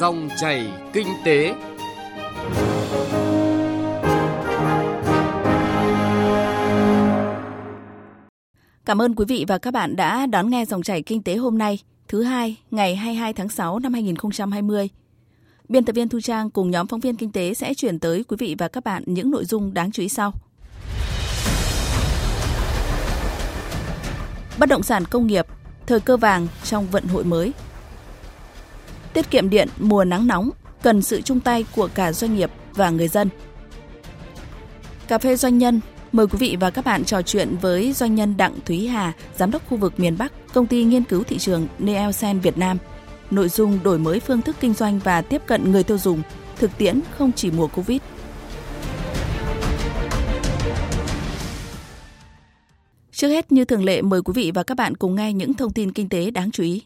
Dòng chảy kinh tế. Cảm ơn quý vị và các bạn đã đón nghe dòng chảy kinh tế hôm nay, thứ hai, ngày 22 tháng 6 năm 2020. Biên tập viên Thu Trang cùng nhóm phóng viên kinh tế sẽ chuyển tới quý vị và các bạn những nội dung đáng chú ý sau. Bất động sản công nghiệp, thời cơ vàng trong vận hội mới. Tiết kiệm điện mùa nắng nóng cần sự chung tay của cả doanh nghiệp và người dân. Cà phê doanh nhân Mời quý vị và các bạn trò chuyện với doanh nhân Đặng Thúy Hà, giám đốc khu vực miền Bắc, công ty nghiên cứu thị trường Neelsen Việt Nam. Nội dung đổi mới phương thức kinh doanh và tiếp cận người tiêu dùng, thực tiễn không chỉ mùa Covid. Trước hết như thường lệ mời quý vị và các bạn cùng nghe những thông tin kinh tế đáng chú ý.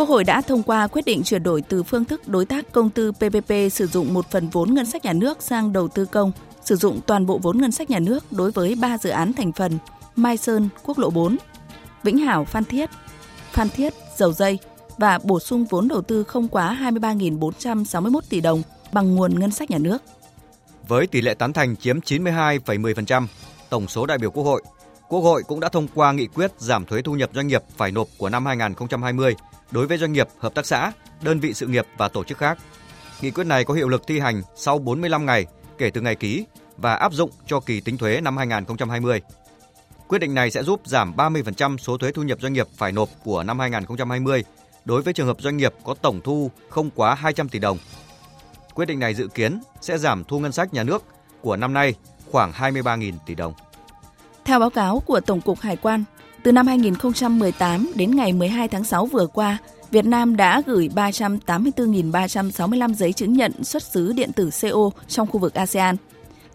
Quốc hội đã thông qua quyết định chuyển đổi từ phương thức đối tác công tư PPP sử dụng một phần vốn ngân sách nhà nước sang đầu tư công, sử dụng toàn bộ vốn ngân sách nhà nước đối với 3 dự án thành phần Mai Sơn, Quốc lộ 4, Vĩnh Hảo, Phan Thiết, Phan Thiết, Dầu Dây và bổ sung vốn đầu tư không quá 23.461 tỷ đồng bằng nguồn ngân sách nhà nước. Với tỷ lệ tán thành chiếm 92,10% tổng số đại biểu Quốc hội, Quốc hội cũng đã thông qua nghị quyết giảm thuế thu nhập doanh nghiệp phải nộp của năm 2020 đối với doanh nghiệp, hợp tác xã, đơn vị sự nghiệp và tổ chức khác. Nghị quyết này có hiệu lực thi hành sau 45 ngày kể từ ngày ký và áp dụng cho kỳ tính thuế năm 2020. Quyết định này sẽ giúp giảm 30% số thuế thu nhập doanh nghiệp phải nộp của năm 2020 đối với trường hợp doanh nghiệp có tổng thu không quá 200 tỷ đồng. Quyết định này dự kiến sẽ giảm thu ngân sách nhà nước của năm nay khoảng 23.000 tỷ đồng. Theo báo cáo của Tổng cục Hải quan, từ năm 2018 đến ngày 12 tháng 6 vừa qua, Việt Nam đã gửi 384.365 giấy chứng nhận xuất xứ điện tử CO trong khu vực ASEAN.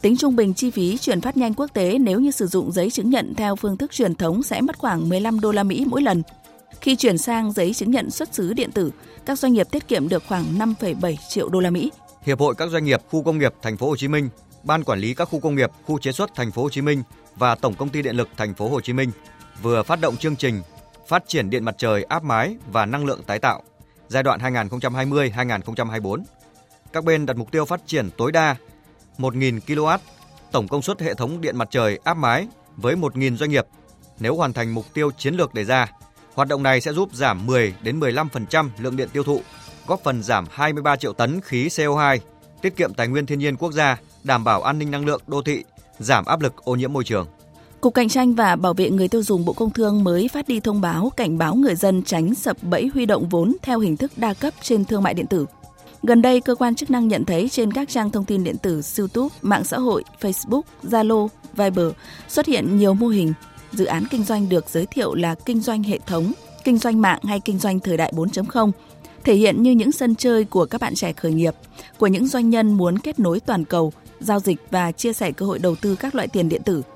Tính trung bình chi phí chuyển phát nhanh quốc tế nếu như sử dụng giấy chứng nhận theo phương thức truyền thống sẽ mất khoảng 15 đô la Mỹ mỗi lần. Khi chuyển sang giấy chứng nhận xuất xứ điện tử, các doanh nghiệp tiết kiệm được khoảng 5,7 triệu đô la Mỹ. Hiệp hội các doanh nghiệp khu công nghiệp Thành phố Hồ Chí Minh, Ban quản lý các khu công nghiệp, khu chế xuất Thành phố Hồ Chí Minh và Tổng công ty Điện lực Thành phố Hồ Chí Minh vừa phát động chương trình phát triển điện mặt trời áp mái và năng lượng tái tạo giai đoạn 2020-2024. Các bên đặt mục tiêu phát triển tối đa 1.000 kW tổng công suất hệ thống điện mặt trời áp mái với 1.000 doanh nghiệp. Nếu hoàn thành mục tiêu chiến lược đề ra, hoạt động này sẽ giúp giảm 10 đến 15% lượng điện tiêu thụ, góp phần giảm 23 triệu tấn khí CO2, tiết kiệm tài nguyên thiên nhiên quốc gia, đảm bảo an ninh năng lượng đô thị, giảm áp lực ô nhiễm môi trường. Cục Cạnh tranh và Bảo vệ người tiêu dùng Bộ Công Thương mới phát đi thông báo cảnh báo người dân tránh sập bẫy huy động vốn theo hình thức đa cấp trên thương mại điện tử. Gần đây, cơ quan chức năng nhận thấy trên các trang thông tin điện tử YouTube, mạng xã hội, Facebook, Zalo, Viber xuất hiện nhiều mô hình dự án kinh doanh được giới thiệu là kinh doanh hệ thống, kinh doanh mạng hay kinh doanh thời đại 4.0, thể hiện như những sân chơi của các bạn trẻ khởi nghiệp, của những doanh nhân muốn kết nối toàn cầu, giao dịch và chia sẻ cơ hội đầu tư các loại tiền điện tử –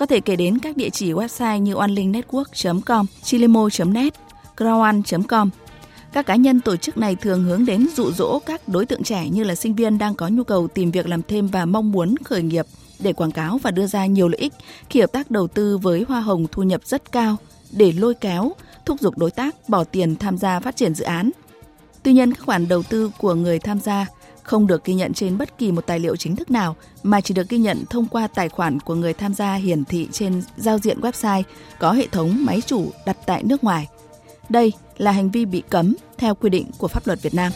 có thể kể đến các địa chỉ website như onlingnetwork.com, chilimo.net, crowan.com. Các cá nhân tổ chức này thường hướng đến dụ dỗ các đối tượng trẻ như là sinh viên đang có nhu cầu tìm việc làm thêm và mong muốn khởi nghiệp để quảng cáo và đưa ra nhiều lợi ích khi hợp tác đầu tư với hoa hồng thu nhập rất cao để lôi kéo, thúc giục đối tác bỏ tiền tham gia phát triển dự án. Tuy nhiên, các khoản đầu tư của người tham gia không được ghi nhận trên bất kỳ một tài liệu chính thức nào mà chỉ được ghi nhận thông qua tài khoản của người tham gia hiển thị trên giao diện website có hệ thống máy chủ đặt tại nước ngoài. Đây là hành vi bị cấm theo quy định của pháp luật Việt Nam.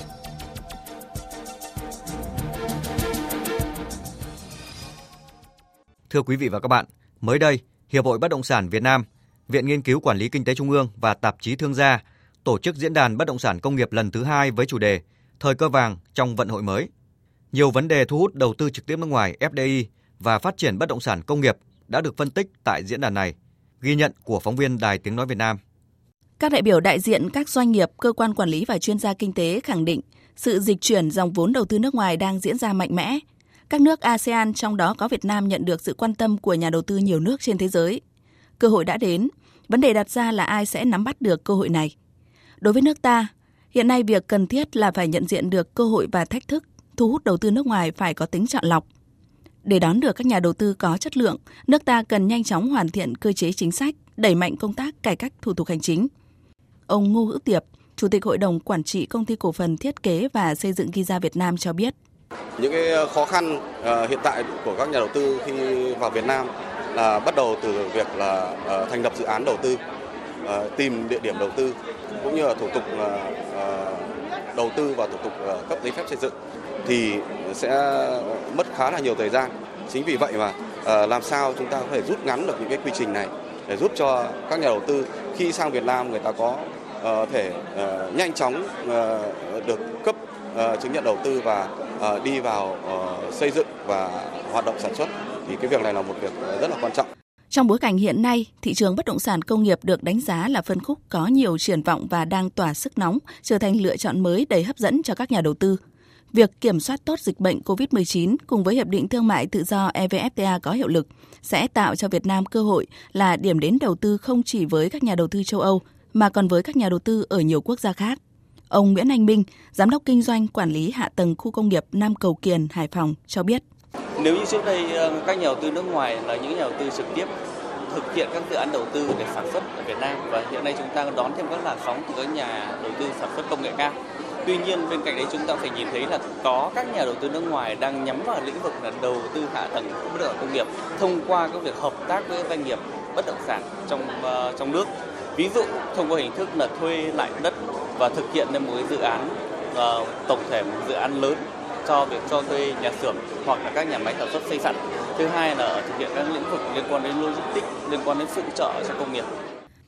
Thưa quý vị và các bạn, mới đây, Hiệp hội Bất động sản Việt Nam, Viện Nghiên cứu Quản lý Kinh tế Trung ương và Tạp chí Thương gia tổ chức diễn đàn bất động sản công nghiệp lần thứ hai với chủ đề thời cơ vàng trong vận hội mới. Nhiều vấn đề thu hút đầu tư trực tiếp nước ngoài FDI và phát triển bất động sản công nghiệp đã được phân tích tại diễn đàn này, ghi nhận của phóng viên Đài Tiếng Nói Việt Nam. Các đại biểu đại diện các doanh nghiệp, cơ quan quản lý và chuyên gia kinh tế khẳng định sự dịch chuyển dòng vốn đầu tư nước ngoài đang diễn ra mạnh mẽ. Các nước ASEAN, trong đó có Việt Nam nhận được sự quan tâm của nhà đầu tư nhiều nước trên thế giới. Cơ hội đã đến, vấn đề đặt ra là ai sẽ nắm bắt được cơ hội này. Đối với nước ta, Hiện nay việc cần thiết là phải nhận diện được cơ hội và thách thức, thu hút đầu tư nước ngoài phải có tính chọn lọc. Để đón được các nhà đầu tư có chất lượng, nước ta cần nhanh chóng hoàn thiện cơ chế chính sách, đẩy mạnh công tác cải cách thủ tục hành chính. Ông Ngô Hữu Tiệp, Chủ tịch Hội đồng Quản trị Công ty Cổ phần Thiết kế và Xây dựng Giza Việt Nam cho biết. Những cái ờ, khó khăn ờ, hiện tại của các nhà đầu tư khi vào Việt Nam là bắt đầu từ việc là ờ, thành lập dự án đầu tư, Ờ, tìm địa điểm đầu tư cũng như là thủ tục ờ, ờ, đầu tư và thủ tục cấp giấy phép xây dựng thì sẽ mất khá là nhiều thời gian. Chính vì vậy mà làm sao chúng ta có thể rút ngắn được những cái quy trình này để giúp cho các nhà đầu tư khi sang Việt Nam người ta có thể nhanh chóng được cấp chứng nhận đầu tư và đi vào xây dựng và hoạt động sản xuất thì cái việc này là một việc rất là quan trọng. Trong bối cảnh hiện nay, thị trường bất động sản công nghiệp được đánh giá là phân khúc có nhiều triển vọng và đang tỏa sức nóng, trở thành lựa chọn mới đầy hấp dẫn cho các nhà đầu tư. Việc kiểm soát tốt dịch bệnh COVID-19 cùng với Hiệp định Thương mại Tự do EVFTA có hiệu lực sẽ tạo cho Việt Nam cơ hội là điểm đến đầu tư không chỉ với các nhà đầu tư châu Âu mà còn với các nhà đầu tư ở nhiều quốc gia khác. Ông Nguyễn Anh Minh, Giám đốc Kinh doanh Quản lý Hạ tầng Khu công nghiệp Nam Cầu Kiền, Hải Phòng cho biết. Nếu như trước đây ờ, các nhà đầu tư nước ngoài là những nhà đầu tư trực tiếp thực hiện các dự án đầu tư để sản xuất ở Việt Nam và hiện nay chúng ta đón thêm các làn sóng từ các nhà đầu tư sản xuất công nghệ cao. Tuy nhiên bên cạnh đấy chúng ta phải nhìn thấy là có các nhà đầu tư nước ngoài đang nhắm vào lĩnh vực là đầu tư hạ tầng bất động sản công nghiệp thông qua các việc hợp tác với doanh nghiệp bất động sản trong uh, trong nước. Ví dụ thông qua hình thức là thuê lại đất và thực hiện nên một cái dự án uh, tổng thể một dự án lớn cho việc cho thuê nhà xưởng hoặc là các nhà máy sản xuất xây sẵn. Thứ hai là thực hiện các lĩnh vực liên quan đến logistics, liên quan đến phụ trợ cho công nghiệp.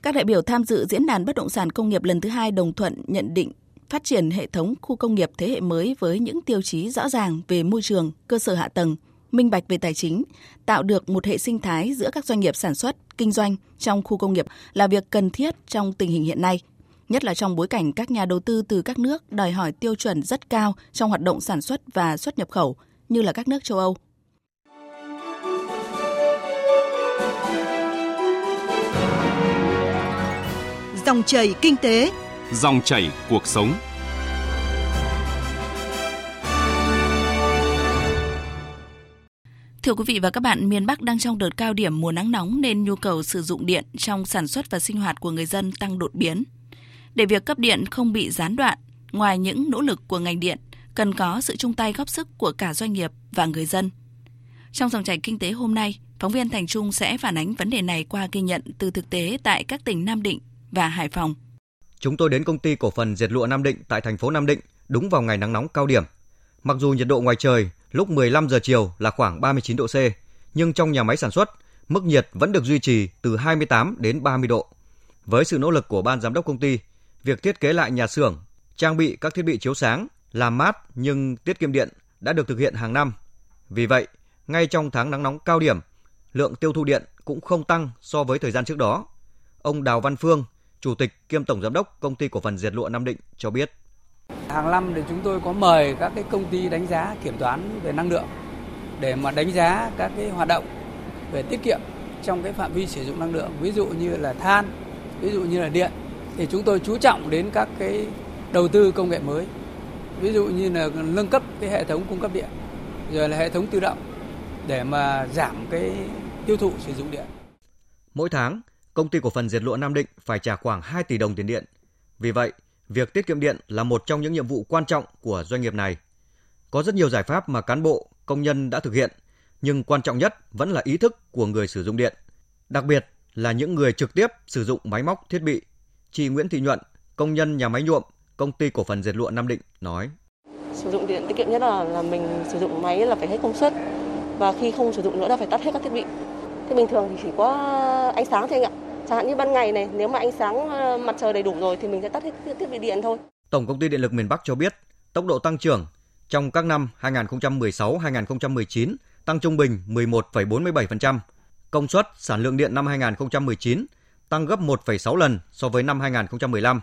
Các đại biểu tham dự diễn đàn bất động sản công nghiệp lần thứ hai đồng thuận nhận định phát triển hệ thống khu công nghiệp thế hệ mới với những tiêu chí rõ ràng về môi trường, cơ sở hạ tầng, minh bạch về tài chính, tạo được một hệ sinh thái giữa các doanh nghiệp sản xuất, kinh doanh trong khu công nghiệp là việc cần thiết trong tình hình hiện nay, nhất là trong bối cảnh các nhà đầu tư từ các nước đòi hỏi tiêu chuẩn rất cao trong hoạt động sản xuất và xuất nhập khẩu, như là các nước châu Âu. Dòng chảy kinh tế, dòng chảy cuộc sống. Thưa quý vị và các bạn, miền Bắc đang trong đợt cao điểm mùa nắng nóng nên nhu cầu sử dụng điện trong sản xuất và sinh hoạt của người dân tăng đột biến. Để việc cấp điện không bị gián đoạn, ngoài những nỗ lực của ngành điện, cần có sự chung tay góp sức của cả doanh nghiệp và người dân. Trong dòng chảy kinh tế hôm nay, phóng viên Thành Trung sẽ phản ánh vấn đề này qua ghi nhận từ thực tế tại các tỉnh Nam Định và Hải Phòng. Chúng tôi đến công ty cổ phần dệt lụa Nam Định tại thành phố Nam Định đúng vào ngày nắng nóng cao điểm. Mặc dù nhiệt độ ngoài trời lúc 15 giờ chiều là khoảng 39 độ C, nhưng trong nhà máy sản xuất, mức nhiệt vẫn được duy trì từ 28 đến 30 độ. Với sự nỗ lực của ban giám đốc công ty, việc thiết kế lại nhà xưởng, trang bị các thiết bị chiếu sáng, làm mát nhưng tiết kiệm điện đã được thực hiện hàng năm. Vì vậy, ngay trong tháng nắng nóng cao điểm, lượng tiêu thụ điện cũng không tăng so với thời gian trước đó. Ông Đào Văn Phương, Chủ tịch kiêm Tổng Giám đốc Công ty Cổ phần Dệt lụa Nam Định cho biết. Hàng năm thì chúng tôi có mời các cái công ty đánh giá kiểm toán về năng lượng để mà đánh giá các cái hoạt động về tiết kiệm trong cái phạm vi sử dụng năng lượng, ví dụ như là than, ví dụ như là điện thì chúng tôi chú trọng đến các cái đầu tư công nghệ mới. Ví dụ như là nâng cấp cái hệ thống cung cấp điện, rồi là hệ thống tự động để mà giảm cái tiêu thụ sử dụng điện. Mỗi tháng, công ty cổ phần dệt lụa Nam Định phải trả khoảng 2 tỷ đồng tiền điện. Vì vậy, việc tiết kiệm điện là một trong những nhiệm vụ quan trọng của doanh nghiệp này. Có rất nhiều giải pháp mà cán bộ, công nhân đã thực hiện, nhưng quan trọng nhất vẫn là ý thức của người sử dụng điện, đặc biệt là những người trực tiếp sử dụng máy móc thiết bị. Chị Nguyễn Thị Nhuận, công nhân nhà máy nhuộm, công ty cổ phần dệt lụa Nam Định nói: Sử dụng điện tiết kiệm nhất là là mình sử dụng máy là phải hết công suất và khi không sử dụng nữa là phải tắt hết các thiết bị. Thế bình thường thì chỉ có ánh sáng thôi anh ạ Chẳng hạn như ban ngày này, nếu mà ánh sáng ờ, mặt trời đầy đủ rồi thì mình sẽ tắt hết thiết bị điện thôi. Tổng công ty Điện lực miền Bắc cho biết, tốc độ tăng trưởng trong các năm 2016-2019 tăng trung bình 11,47%. Công suất sản lượng điện năm 2019 tăng gấp 1,6 lần so với năm 2015.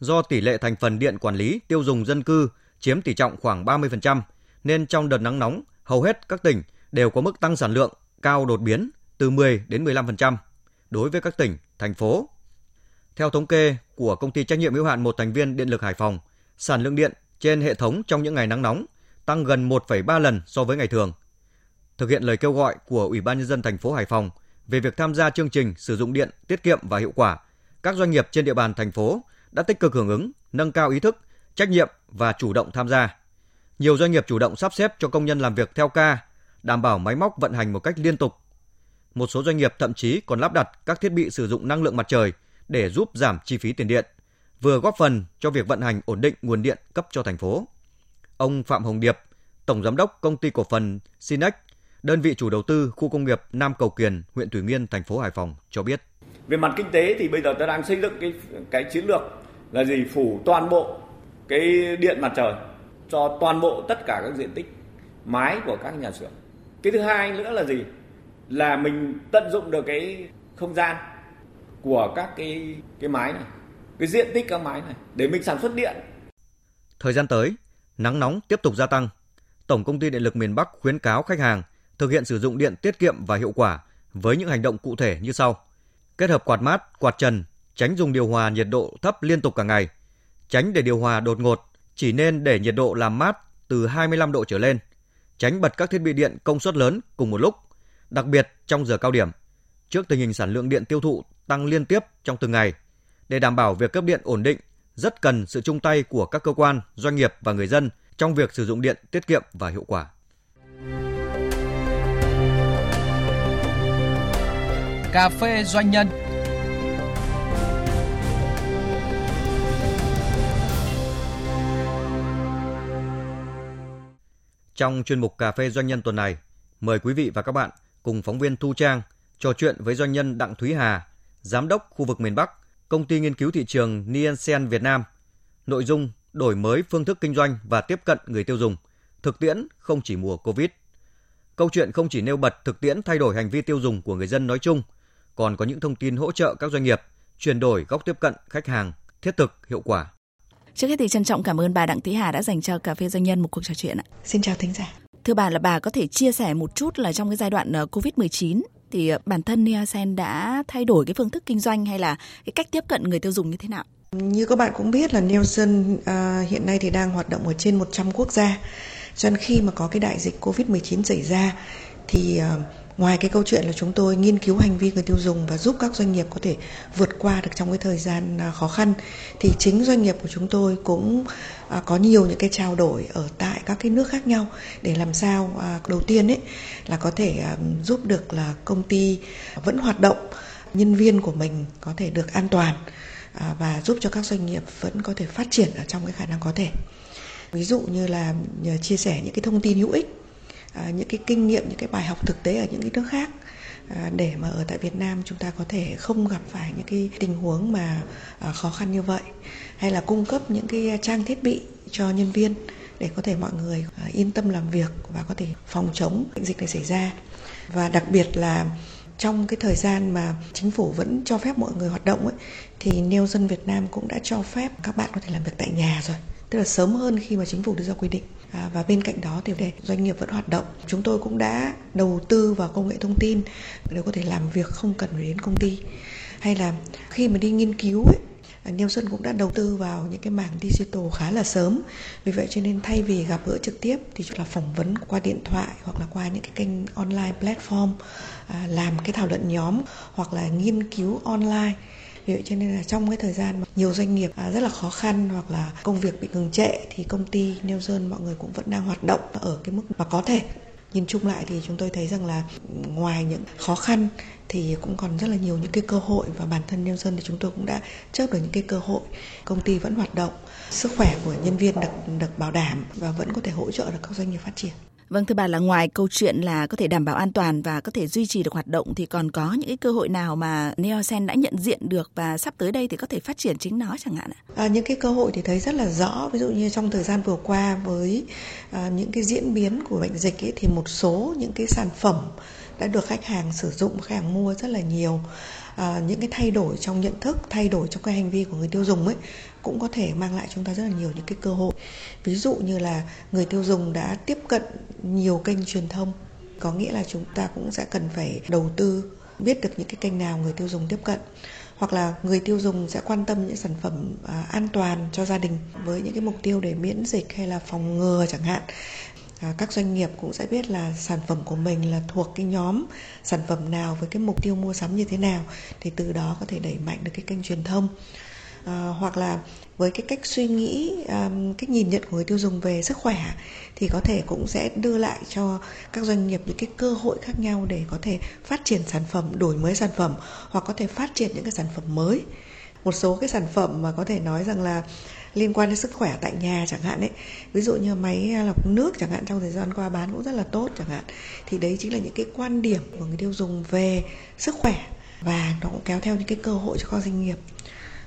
Do tỷ lệ thành phần điện quản lý tiêu dùng dân cư chiếm tỷ trọng khoảng 30%, nên trong đợt nắng nóng, hầu hết các tỉnh đều có mức tăng sản lượng cao đột biến từ 10 đến 15% đối với các tỉnh, thành phố. Theo thống kê của công ty trách nhiệm hữu hạn một thành viên Điện lực Hải Phòng, sản lượng điện trên hệ thống trong những ngày nắng nóng tăng gần 1,3 lần so với ngày thường. Thực hiện lời kêu gọi của Ủy ban nhân dân thành phố Hải Phòng về việc tham gia chương trình sử dụng điện tiết kiệm và hiệu quả, các doanh nghiệp trên địa bàn thành phố đã tích cực hưởng ứng, nâng cao ý thức, trách nhiệm và chủ động tham gia. Nhiều doanh nghiệp chủ động sắp xếp cho công nhân làm việc theo ca, đảm bảo máy móc vận hành một cách liên tục. Một số doanh nghiệp thậm chí còn lắp đặt các thiết bị sử dụng năng lượng mặt trời để giúp giảm chi phí tiền điện, vừa góp phần cho việc vận hành ổn định nguồn điện cấp cho thành phố. Ông Phạm Hồng Điệp, Tổng Giám đốc Công ty Cổ phần Sinex, đơn vị chủ đầu tư khu công nghiệp Nam Cầu Kiền, huyện Thủy Nguyên, thành phố Hải Phòng cho biết. Về mặt kinh tế thì bây giờ ta đang xây dựng cái cái chiến lược là gì phủ toàn bộ cái điện mặt trời cho toàn bộ tất cả các diện tích mái của các nhà xưởng. Cái thứ hai nữa là gì? Là mình tận dụng được cái không gian của các cái cái mái này, cái diện tích các mái này để mình sản xuất điện. Thời gian tới, nắng nóng tiếp tục gia tăng. Tổng công ty Điện lực miền Bắc khuyến cáo khách hàng thực hiện sử dụng điện tiết kiệm và hiệu quả với những hành động cụ thể như sau. Kết hợp quạt mát, quạt trần, tránh dùng điều hòa nhiệt độ thấp liên tục cả ngày. Tránh để điều hòa đột ngột, chỉ nên để nhiệt độ làm mát từ 25 độ trở lên. Tránh bật các thiết bị điện công suất lớn cùng một lúc, đặc biệt trong giờ cao điểm. Trước tình hình sản lượng điện tiêu thụ tăng liên tiếp trong từng ngày, để đảm bảo việc cấp điện ổn định, rất cần sự chung tay của các cơ quan, doanh nghiệp và người dân trong việc sử dụng điện tiết kiệm và hiệu quả. Cà phê doanh nhân Trong chuyên mục Cà phê Doanh nhân tuần này, mời quý vị và các bạn cùng phóng viên Thu Trang trò chuyện với doanh nhân Đặng Thúy Hà, Giám đốc khu vực miền Bắc, Công ty Nghiên cứu Thị trường Nielsen Việt Nam. Nội dung đổi mới phương thức kinh doanh và tiếp cận người tiêu dùng, thực tiễn không chỉ mùa Covid. Câu chuyện không chỉ nêu bật thực tiễn thay đổi hành vi tiêu dùng của người dân nói chung, còn có những thông tin hỗ trợ các doanh nghiệp chuyển đổi góc tiếp cận khách hàng thiết thực, hiệu quả. Trước hết thì trân trọng cảm ơn bà Đặng Thúy Hà đã dành cho Cà phê Doanh nhân một cuộc trò chuyện ạ. Xin chào thính giả. Thưa bà là bà có thể chia sẻ một chút là trong cái giai đoạn ờ, Covid-19 thì ờ, bản thân Nielsen đã thay đổi cái phương thức kinh doanh hay là cái cách tiếp cận người tiêu dùng như thế nào? Như các bạn cũng biết là Nielsen uh, hiện nay thì đang hoạt động ở trên 100 quốc gia. Cho nên khi mà có cái đại dịch Covid-19 xảy ra thì uh, ngoài cái câu chuyện là chúng tôi nghiên cứu hành vi người tiêu dùng và giúp các doanh nghiệp có thể vượt qua được trong cái thời gian à, khó khăn, thì chính doanh nghiệp của chúng tôi cũng à, có nhiều những cái trao đổi ở tại các cái nước khác nhau để làm sao à, đầu tiên ấy, là có thể giúp được là công ty vẫn hoạt động, nhân viên của mình có thể được an toàn và giúp cho các doanh nghiệp vẫn có thể phát triển ở trong cái khả năng có thể. Ví dụ như là chia sẻ những cái thông tin hữu ích À, những cái kinh nghiệm, những cái bài học thực tế ở những cái nước khác à, để mà ở tại Việt Nam chúng ta có thể không gặp phải những cái tình huống mà à, khó khăn như vậy. Hay là cung cấp những cái trang thiết bị cho nhân viên để có thể mọi người yên tâm làm việc và có thể phòng chống bệnh dịch này xảy ra. Và đặc biệt là trong cái thời gian mà chính phủ vẫn cho phép mọi người hoạt động ấy, thì nêu dân Việt Nam cũng đã cho phép các bạn có thể làm việc tại nhà rồi. Tức là sớm hơn khi mà chính phủ đưa ra quy định à, và bên cạnh đó thì để doanh nghiệp vẫn hoạt động chúng tôi cũng đã đầu tư vào công nghệ thông tin để có thể làm việc không cần phải đến công ty. Hay là khi mà đi nghiên cứu ấy, à, Nielsen cũng đã đầu tư vào những cái mảng digital khá là sớm. Vì vậy cho nên thay vì gặp gỡ trực tiếp thì là phỏng vấn qua điện thoại hoặc là qua những cái kênh online platform à, làm cái thảo luận nhóm hoặc là nghiên cứu online vậy cho nên là trong cái thời gian mà nhiều doanh nghiệp à, rất là khó khăn hoặc là công việc bị ngừng trệ thì công ty Newson mọi người cũng vẫn đang hoạt động ở cái mức mà có thể. Nhìn chung lại thì chúng tôi thấy rằng là ngoài những khó khăn thì cũng còn rất là nhiều những cái cơ hội và bản thân nhân dân thì chúng tôi cũng đã chớp được những cái cơ hội. Công ty vẫn hoạt động, sức khỏe của nhân viên được được bảo đảm và vẫn có thể hỗ trợ được các doanh nghiệp phát triển. Vâng thưa bà là ngoài câu chuyện là có thể đảm bảo an toàn và có thể duy trì được hoạt động thì còn có những cái cơ hội nào mà Neosen đã nhận diện được và sắp tới đây thì có thể phát triển chính nó chẳng hạn ạ? À, những cái cơ hội thì thấy rất là rõ ví dụ như trong thời gian vừa qua với à, những cái diễn biến của bệnh dịch ấy, thì một số những cái sản phẩm đã được khách hàng sử dụng khách hàng mua rất là nhiều à, những cái thay đổi trong nhận thức thay đổi trong cái hành vi của người tiêu dùng ấy cũng có thể mang lại chúng ta rất là nhiều những cái cơ hội. Ví dụ như là người tiêu dùng đã tiếp cận nhiều kênh truyền thông có nghĩa là chúng ta cũng sẽ cần phải đầu tư biết được những cái kênh nào người tiêu dùng tiếp cận. Hoặc là người tiêu dùng sẽ quan tâm những sản phẩm à, an toàn cho gia đình với những cái mục tiêu để miễn dịch hay là phòng ngừa chẳng hạn. À, các doanh nghiệp cũng sẽ biết là sản phẩm của mình là thuộc cái nhóm sản phẩm nào với cái mục tiêu mua sắm như thế nào thì từ đó có thể đẩy mạnh được cái kênh truyền thông à, hoặc là với cái cách suy nghĩ um, cách nhìn nhận của người tiêu dùng về sức khỏe thì có thể cũng sẽ đưa lại cho các doanh nghiệp những cái cơ hội khác nhau để có thể phát triển sản phẩm đổi mới sản phẩm hoặc có thể phát triển những cái sản phẩm mới. Một số cái sản phẩm mà có thể nói rằng là liên quan đến sức khỏe tại nhà chẳng hạn ấy ví dụ như máy lọc nước chẳng hạn trong thời gian qua bán cũng rất là tốt chẳng hạn thì đấy chính là những cái quan điểm của người tiêu dùng về sức khỏe và nó cũng kéo theo những cái cơ hội cho các doanh nghiệp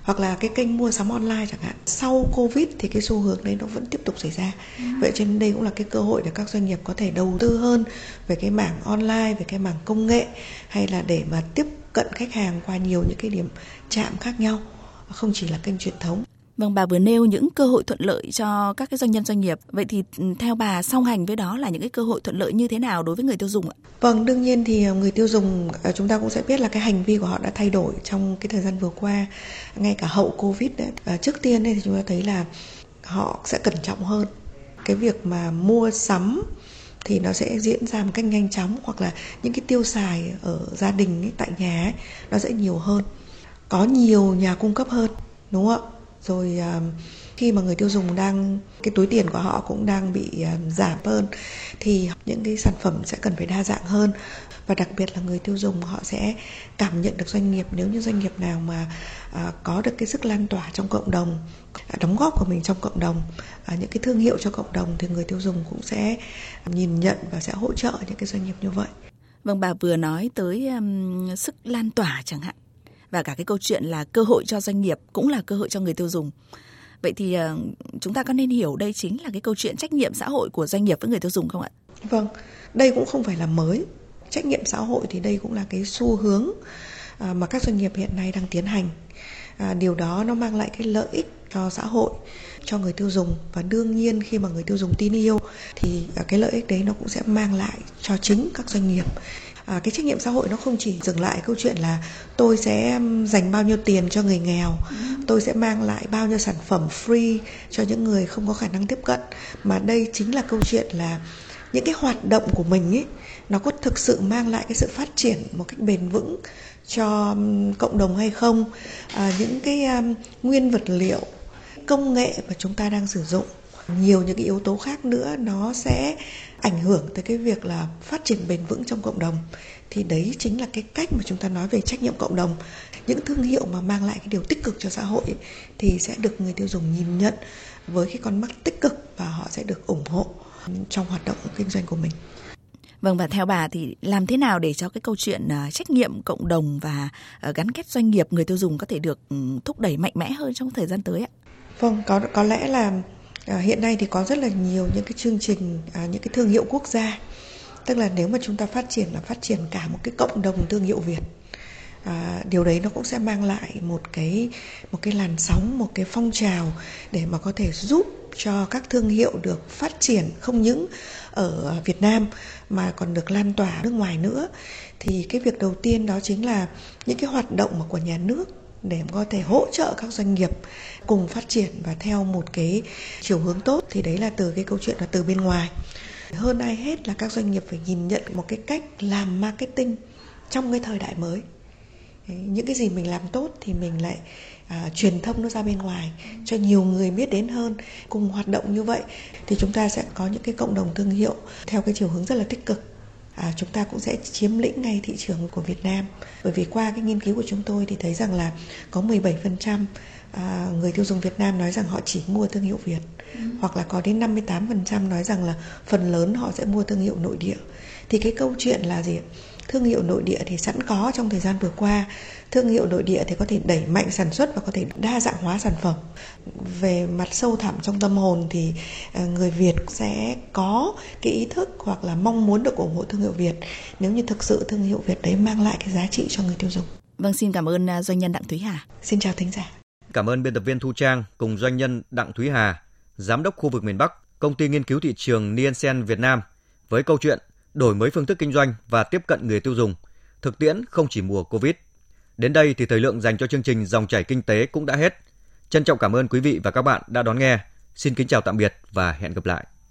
hoặc là cái kênh mua sắm online chẳng hạn. Sau covid thì cái xu hướng đấy nó vẫn tiếp tục xảy ra. Ừ. vậy cho nên đây cũng là cái cơ hội để các doanh nghiệp có thể đầu tư hơn về cái mảng online về cái mảng công nghệ hay là để mà tiếp cận khách hàng qua nhiều những cái điểm chạm khác nhau không chỉ là kênh truyền thống Vâng, bà vừa nêu những cơ hội thuận lợi cho các cái doanh nhân doanh nghiệp. Vậy thì ừ, theo bà song hành với đó là những cái cơ hội thuận lợi như thế nào đối với người tiêu dùng ạ? Vâng, đương nhiên thì ờ, người tiêu dùng ờ, chúng ta cũng sẽ biết là cái hành vi của họ đã thay đổi trong cái thời gian vừa qua, ngay cả hậu Covid đấy. À, trước tiên thì chúng ta thấy là họ sẽ cẩn trọng hơn. Cái việc mà mua sắm thì nó sẽ diễn ra một cách nhanh chóng hoặc là những cái tiêu xài ở gia đình ấy, tại nhà ấy, nó sẽ nhiều hơn. Có nhiều nhà cung cấp hơn, đúng không ạ? Rồi à, khi mà người tiêu dùng đang cái túi tiền của họ cũng đang bị à, giảm hơn thì những cái sản phẩm sẽ cần phải đa dạng hơn. Và đặc biệt là người tiêu dùng họ sẽ cảm nhận được doanh nghiệp. Nếu như doanh nghiệp nào mà à, có được cái sức lan tỏa trong cộng đồng đóng góp của mình trong cộng đồng những cái thương hiệu cho cộng đồng thì người tiêu dùng cũng sẽ nhìn nhận và sẽ hỗ trợ những cái doanh nghiệp như vậy. Vâng, bà vừa nói tới um, sức lan tỏa chẳng hạn và cả cái câu chuyện là cơ hội cho doanh nghiệp cũng là cơ hội cho người tiêu dùng. Vậy thì ờ, chúng ta có nên hiểu đây chính là cái câu chuyện trách nhiệm xã hội của doanh nghiệp với người tiêu dùng không ạ? Vâng, đây cũng không phải là mới. Trách nhiệm xã hội thì đây cũng là cái xu hướng ờ, mà các doanh nghiệp hiện nay đang tiến hành. À, điều đó nó mang lại cái lợi ích cho xã hội cho người tiêu dùng và đương nhiên khi mà người tiêu dùng tin yêu thì ờ, cái lợi ích đấy nó cũng sẽ mang lại cho chính các doanh nghiệp à, cái trách nhiệm xã hội nó không chỉ dừng lại câu chuyện là tôi sẽ dành bao nhiêu tiền cho người nghèo tôi sẽ mang lại bao nhiêu sản phẩm free cho những người không có khả năng tiếp cận mà đây chính là câu chuyện là những cái hoạt động của mình ấy nó có thực sự mang lại cái sự phát triển một cách bền vững cho cộng đồng hay không? À, những cái um, nguyên vật liệu công nghệ mà chúng ta đang sử dụng nhiều những cái yếu tố khác nữa nó sẽ ảnh hưởng tới cái việc là phát triển bền vững trong cộng đồng. Thì đấy chính là cái cách mà chúng ta nói về trách nhiệm cộng đồng. Những thương hiệu mà mang lại cái điều tích cực cho xã hội thì sẽ được người tiêu dùng nhìn nhận với cái con mắt tích cực và họ sẽ được ủng hộ trong hoạt động kinh doanh của mình. Vâng và theo bà thì làm thế nào để cho cái câu chuyện uh, trách nhiệm cộng đồng và uh, gắn kết doanh nghiệp người tiêu dùng có thể được um, thúc đẩy mạnh mẽ hơn trong thời gian tới ạ? Vâng, có có lẽ là À, hiện nay thì có rất là nhiều những cái chương trình à, những cái thương hiệu quốc gia. Tức là nếu mà chúng ta phát triển là phát triển cả một cái cộng đồng thương hiệu Việt. À, điều đấy nó cũng sẽ mang lại một cái một cái làn sóng một cái phong trào để mà có thể giúp cho các thương hiệu được phát triển không những ở Việt Nam mà còn được lan tỏa nước ngoài nữa. Thì cái việc đầu tiên đó chính là những cái hoạt động mà của nhà nước để có thể hỗ trợ các doanh nghiệp cùng phát triển và theo một cái chiều hướng tốt thì đấy là từ cái câu chuyện là từ bên ngoài. Hơn ai hết là các doanh nghiệp phải nhìn nhận một cái cách làm marketing trong cái thời đại mới. Những cái gì mình làm tốt thì mình lại à, truyền thông nó ra bên ngoài cho nhiều người biết đến hơn. Cùng hoạt động như vậy thì chúng ta sẽ có những cái cộng đồng thương hiệu theo cái chiều hướng rất là tích cực à, chúng ta cũng sẽ chiếm lĩnh ngay thị trường của Việt Nam. Bởi vì qua cái nghiên cứu của chúng tôi thì thấy rằng là có 17% à, người tiêu dùng Việt Nam nói rằng họ chỉ mua thương hiệu Việt ừ. hoặc là có đến 58% nói rằng là phần lớn họ sẽ mua thương hiệu nội địa. Thì cái câu chuyện là gì thương hiệu nội địa thì sẵn có trong thời gian vừa qua thương hiệu nội địa thì có thể đẩy mạnh sản xuất và có thể đa dạng hóa sản phẩm về mặt sâu thẳm trong tâm hồn thì ờ, người Việt sẽ có cái ý thức hoặc là mong muốn được ủng hộ thương hiệu Việt nếu như thực sự thương hiệu Việt đấy mang lại cái giá trị cho người tiêu dùng. Vâng, xin cảm ơn à, doanh nhân Đặng Thúy Hà. Xin chào thính giả. Cảm ơn biên tập viên Thu Trang cùng doanh nhân Đặng Thúy Hà, giám đốc khu vực miền Bắc, công ty nghiên cứu thị trường Nielsen Việt Nam với câu chuyện đổi mới phương thức kinh doanh và tiếp cận người tiêu dùng. Thực tiễn không chỉ mùa Covid. Đến đây thì thời lượng dành cho chương trình Dòng chảy kinh tế cũng đã hết. Trân trọng cảm ơn quý vị và các bạn đã đón nghe. Xin kính chào tạm biệt và hẹn gặp lại.